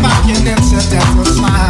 mocking incidental smile.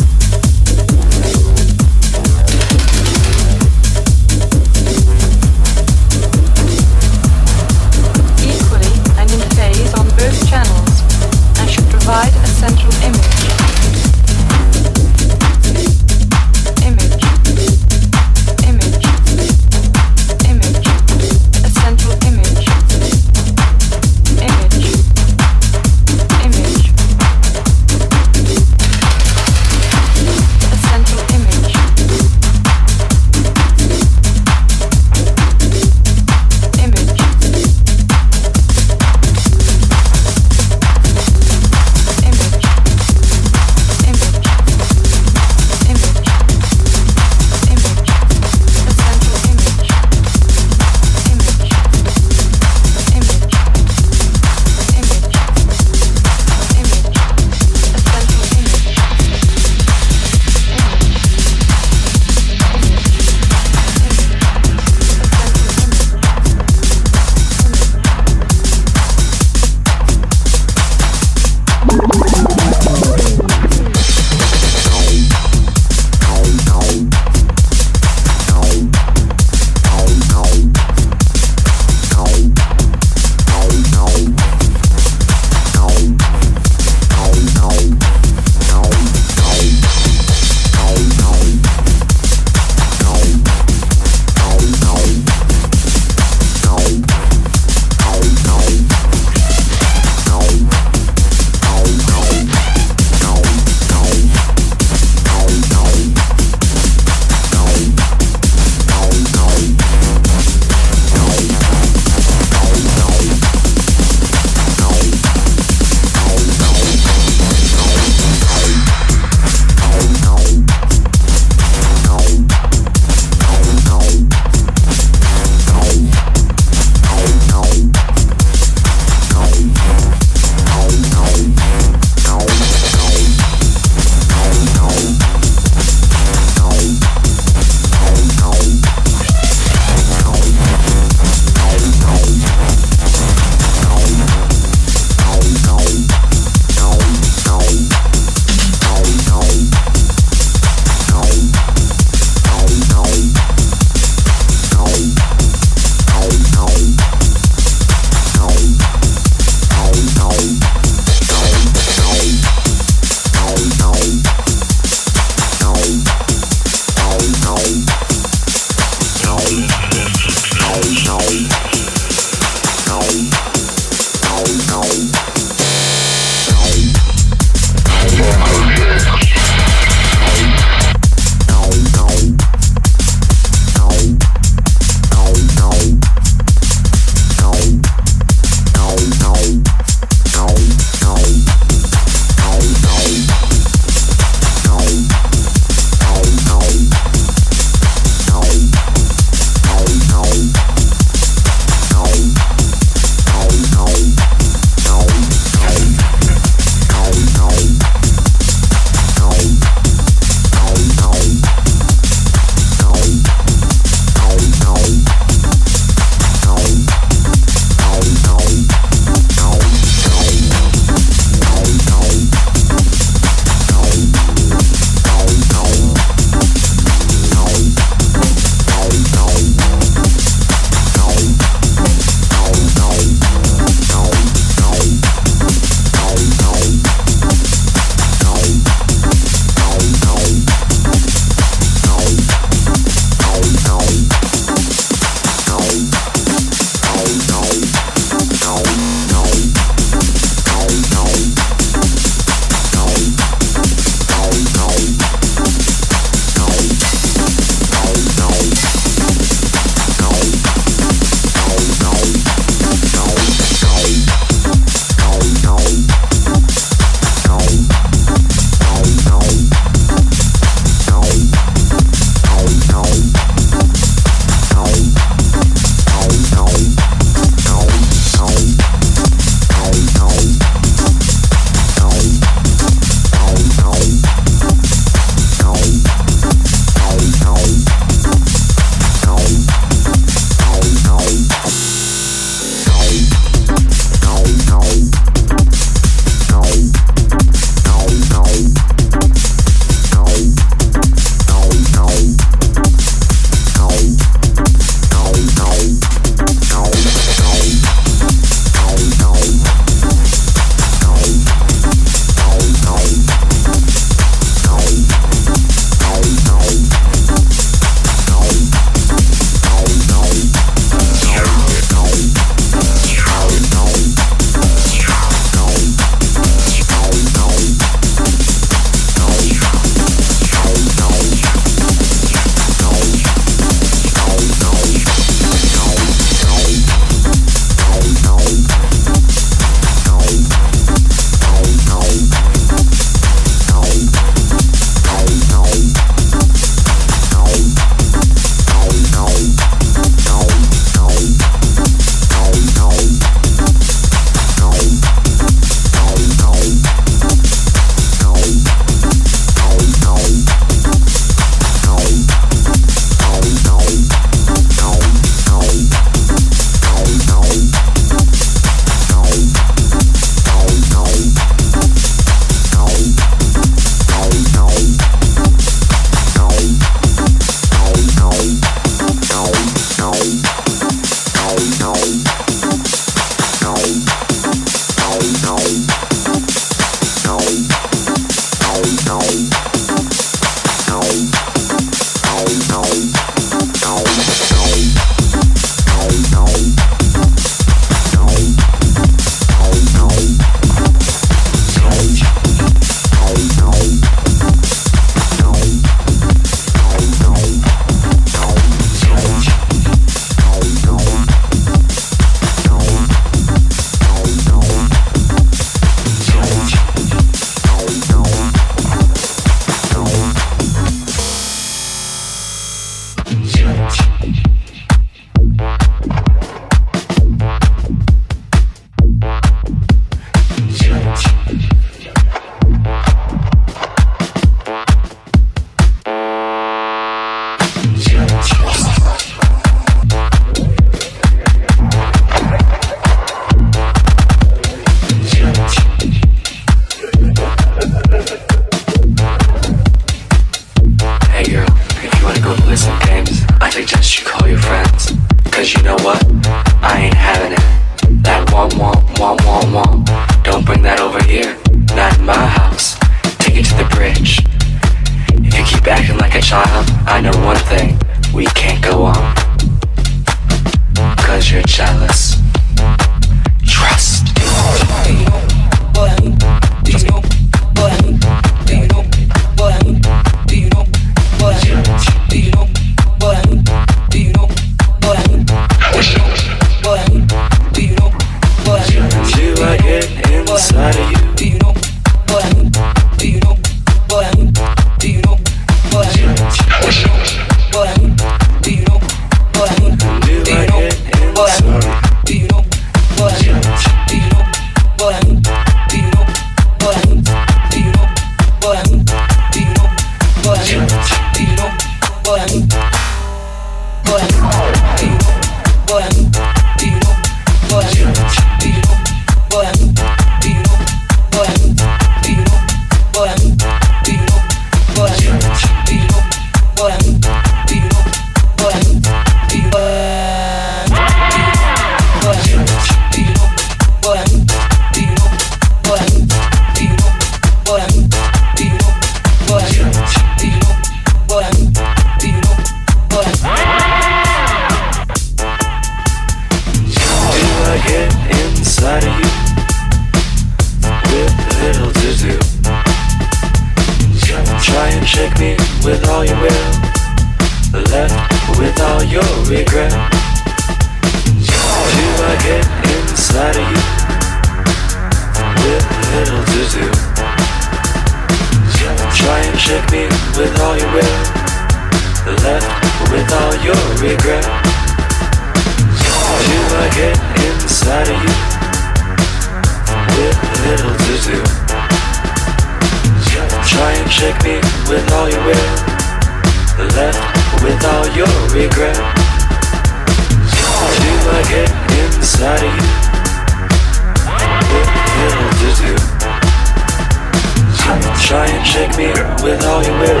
Shake me with all your will.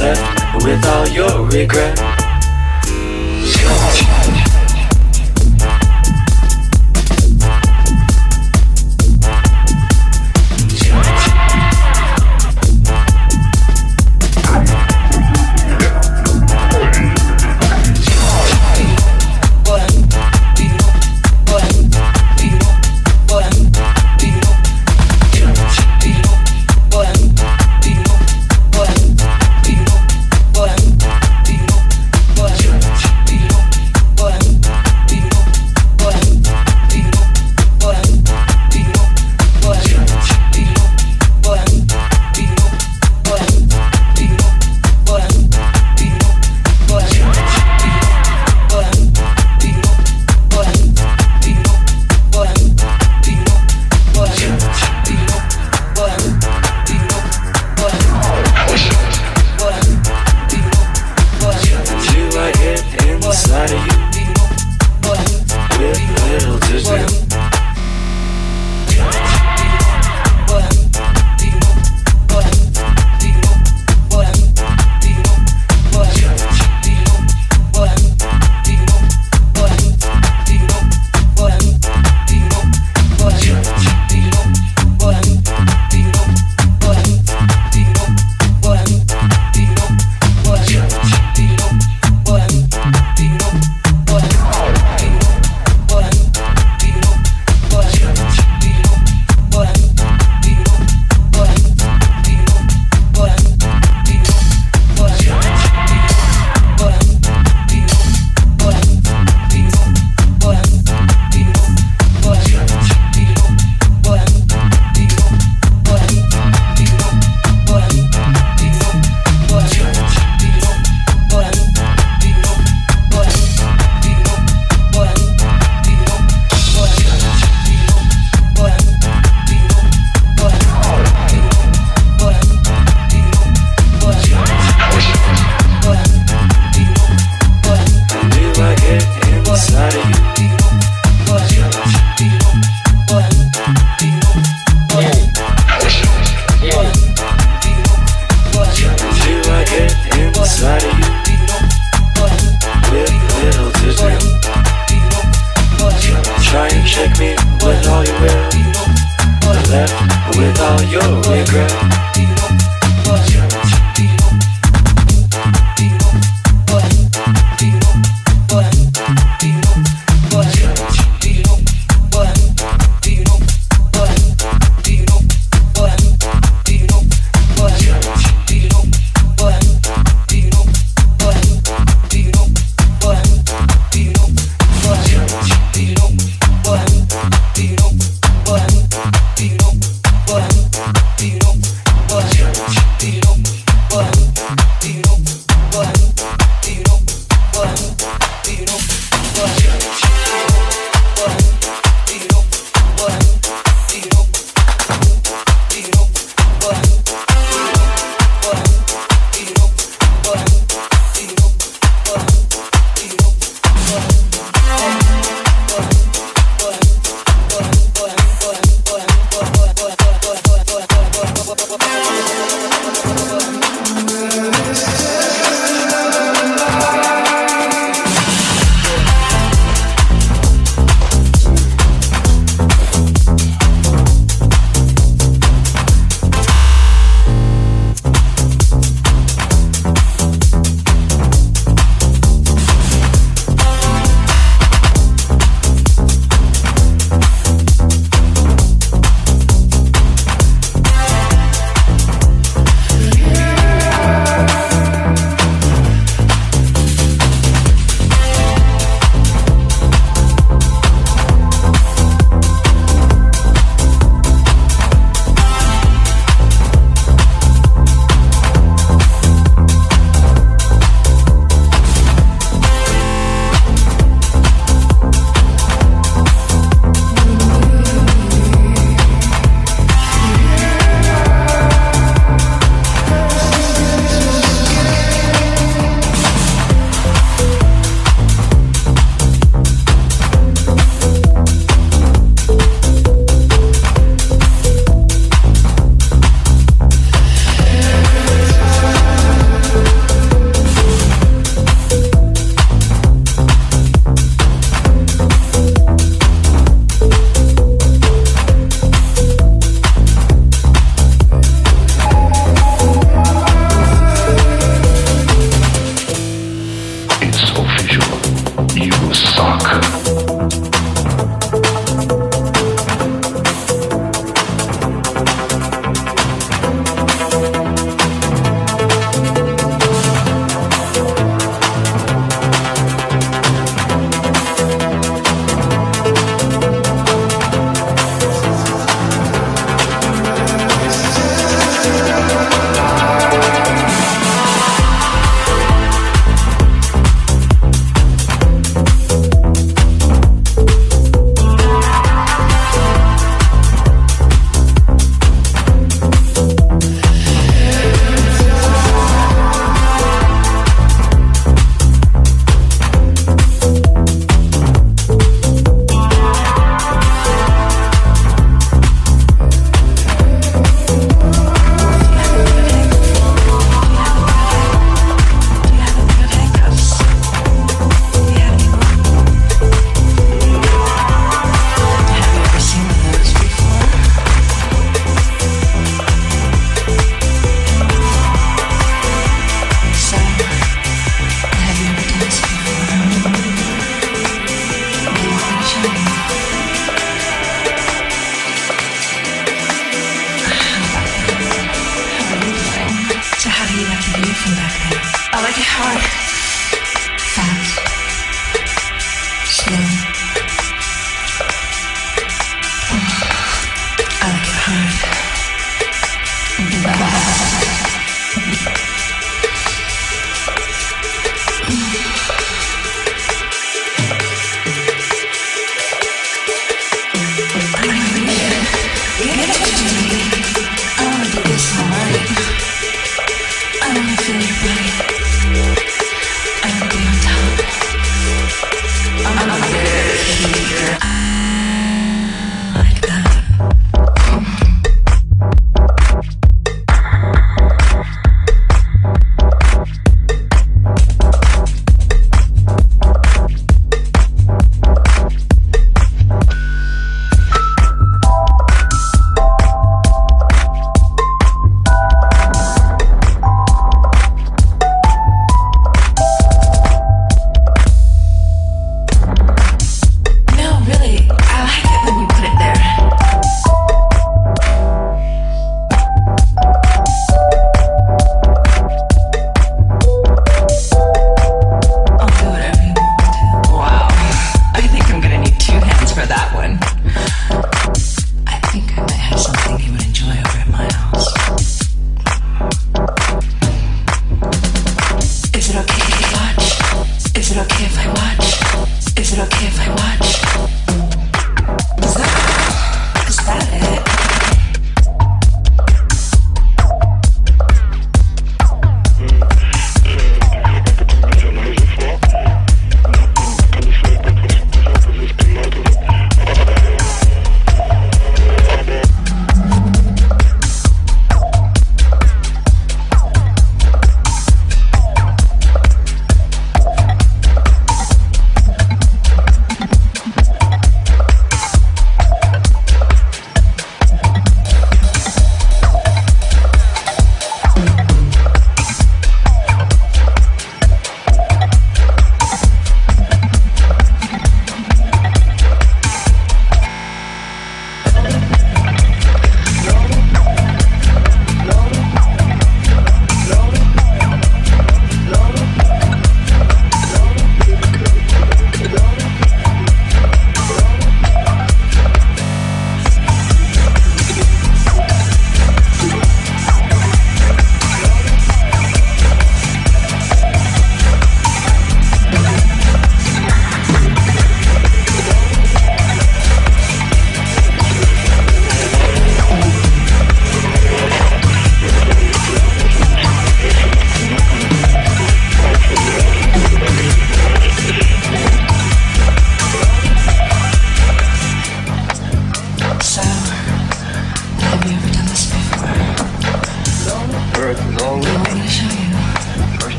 Left with all your regret. With all your regret.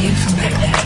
view from Baghdad.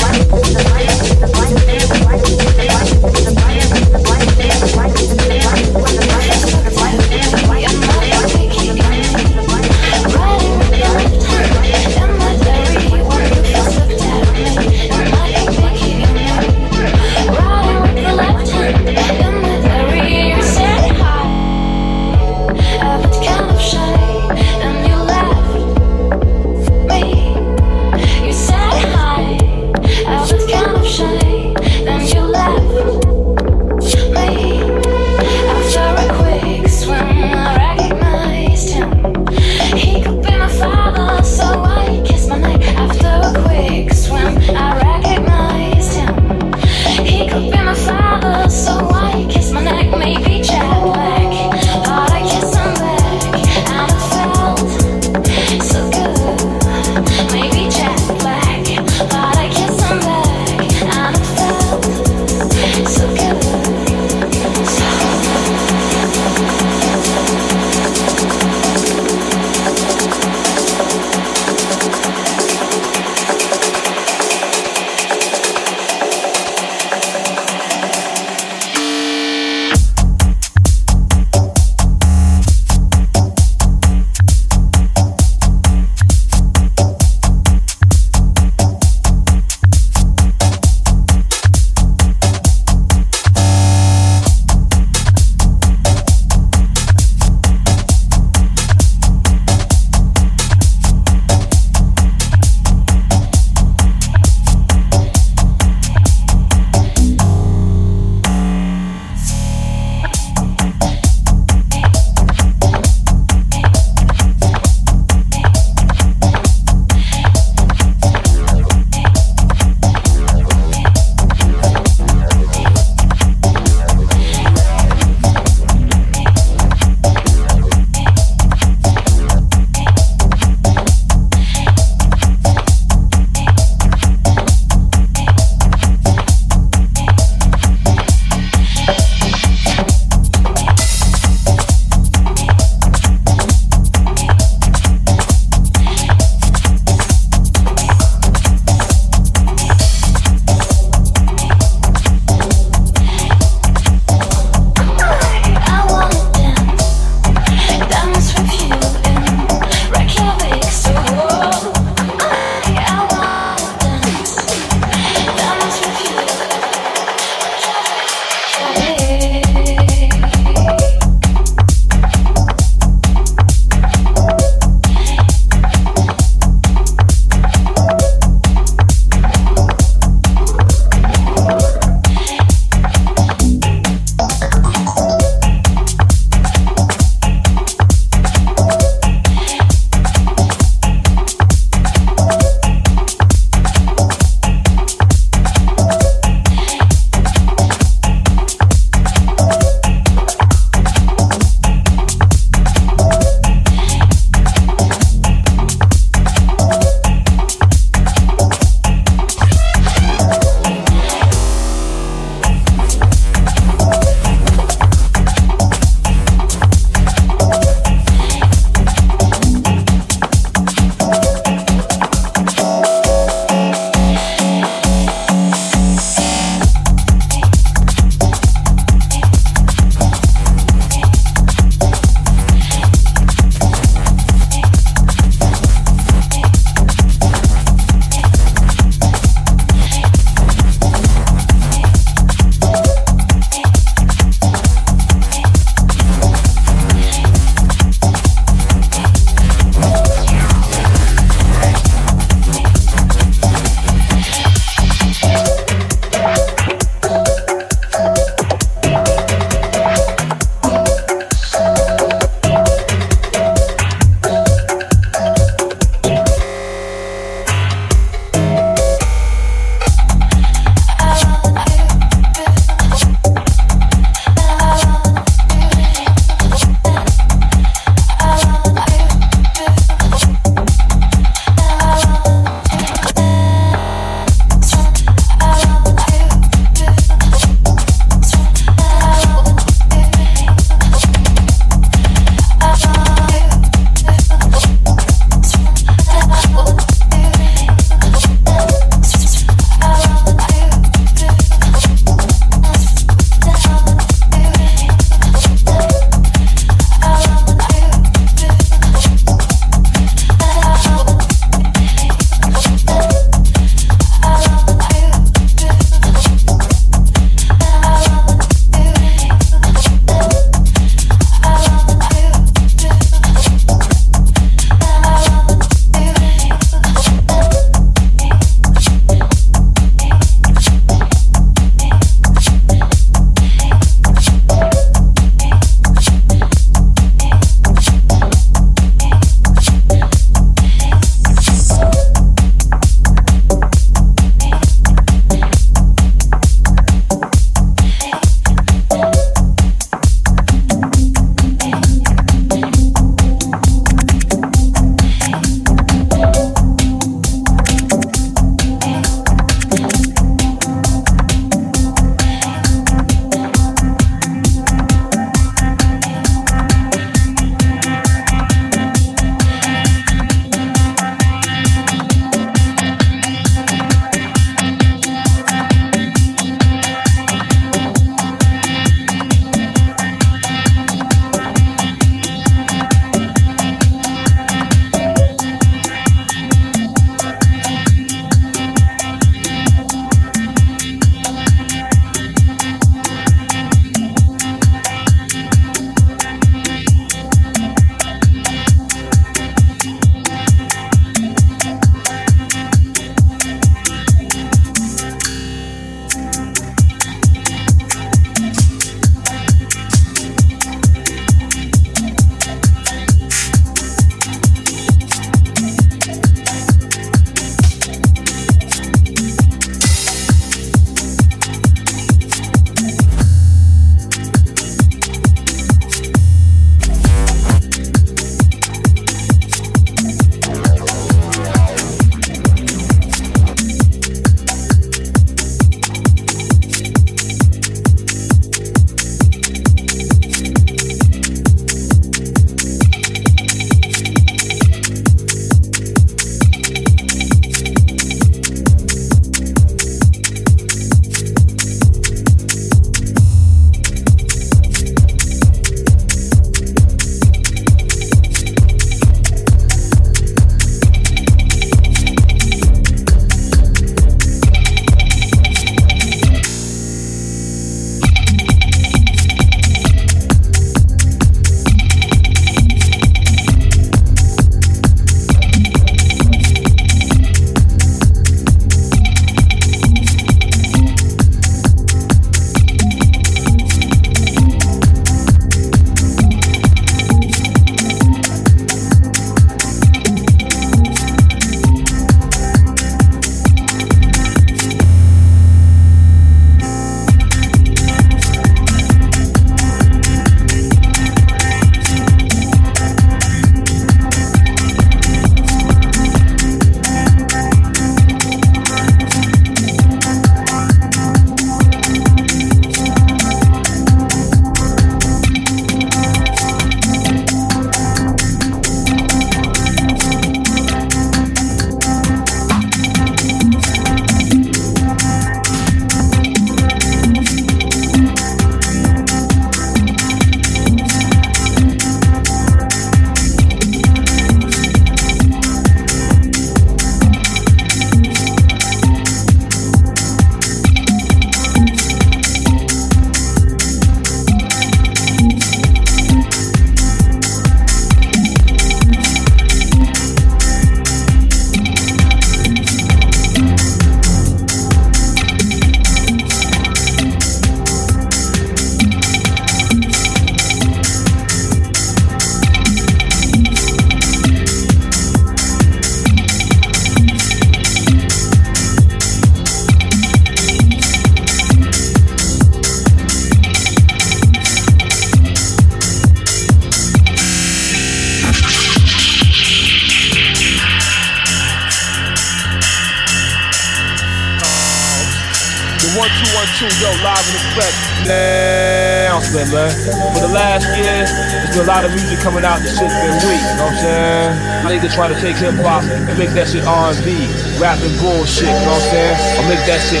Coming out. This shit's been weak. You know what I'm saying? I need to try to take hip hop and make that shit R&B, rapping bullshit. You know what I'm saying? I'll make that shit.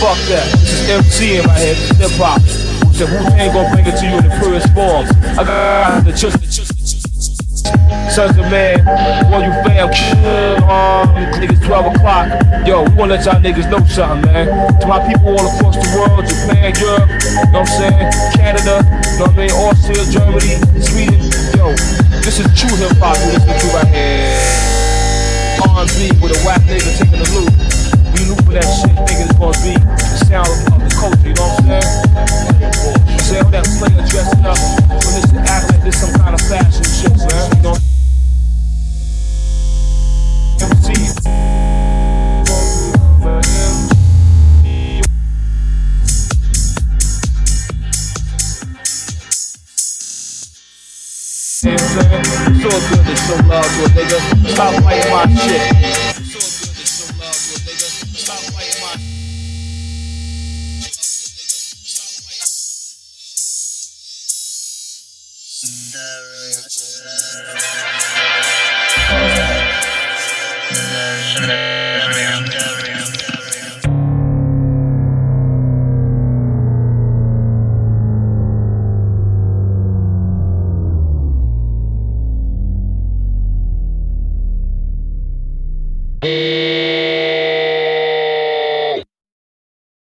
Fuck that. This is MC in my head. This is hip hop. So Wu Tang gonna bring it to you in the purest form. I got the just, the the just. Sunz of Man, all you fam, um, niggas 12 o'clock. Yo, we wanna let y'all niggas know something, man. To my people all across the world, Japan, Europe, you know what I'm saying? Canada, you know what I mean? Austria, Germany, Sweden. Yo, this is true hip hop you listen to right here. R&B with a whack nigga taking the loop. We loop for that shit, thinking it's gonna be the sound of the culture, you know what I'm saying? Say all that player dressing up when this act like this some kind of fashion shit, man. You know? Show love to a nigga. Stop fighting my shit.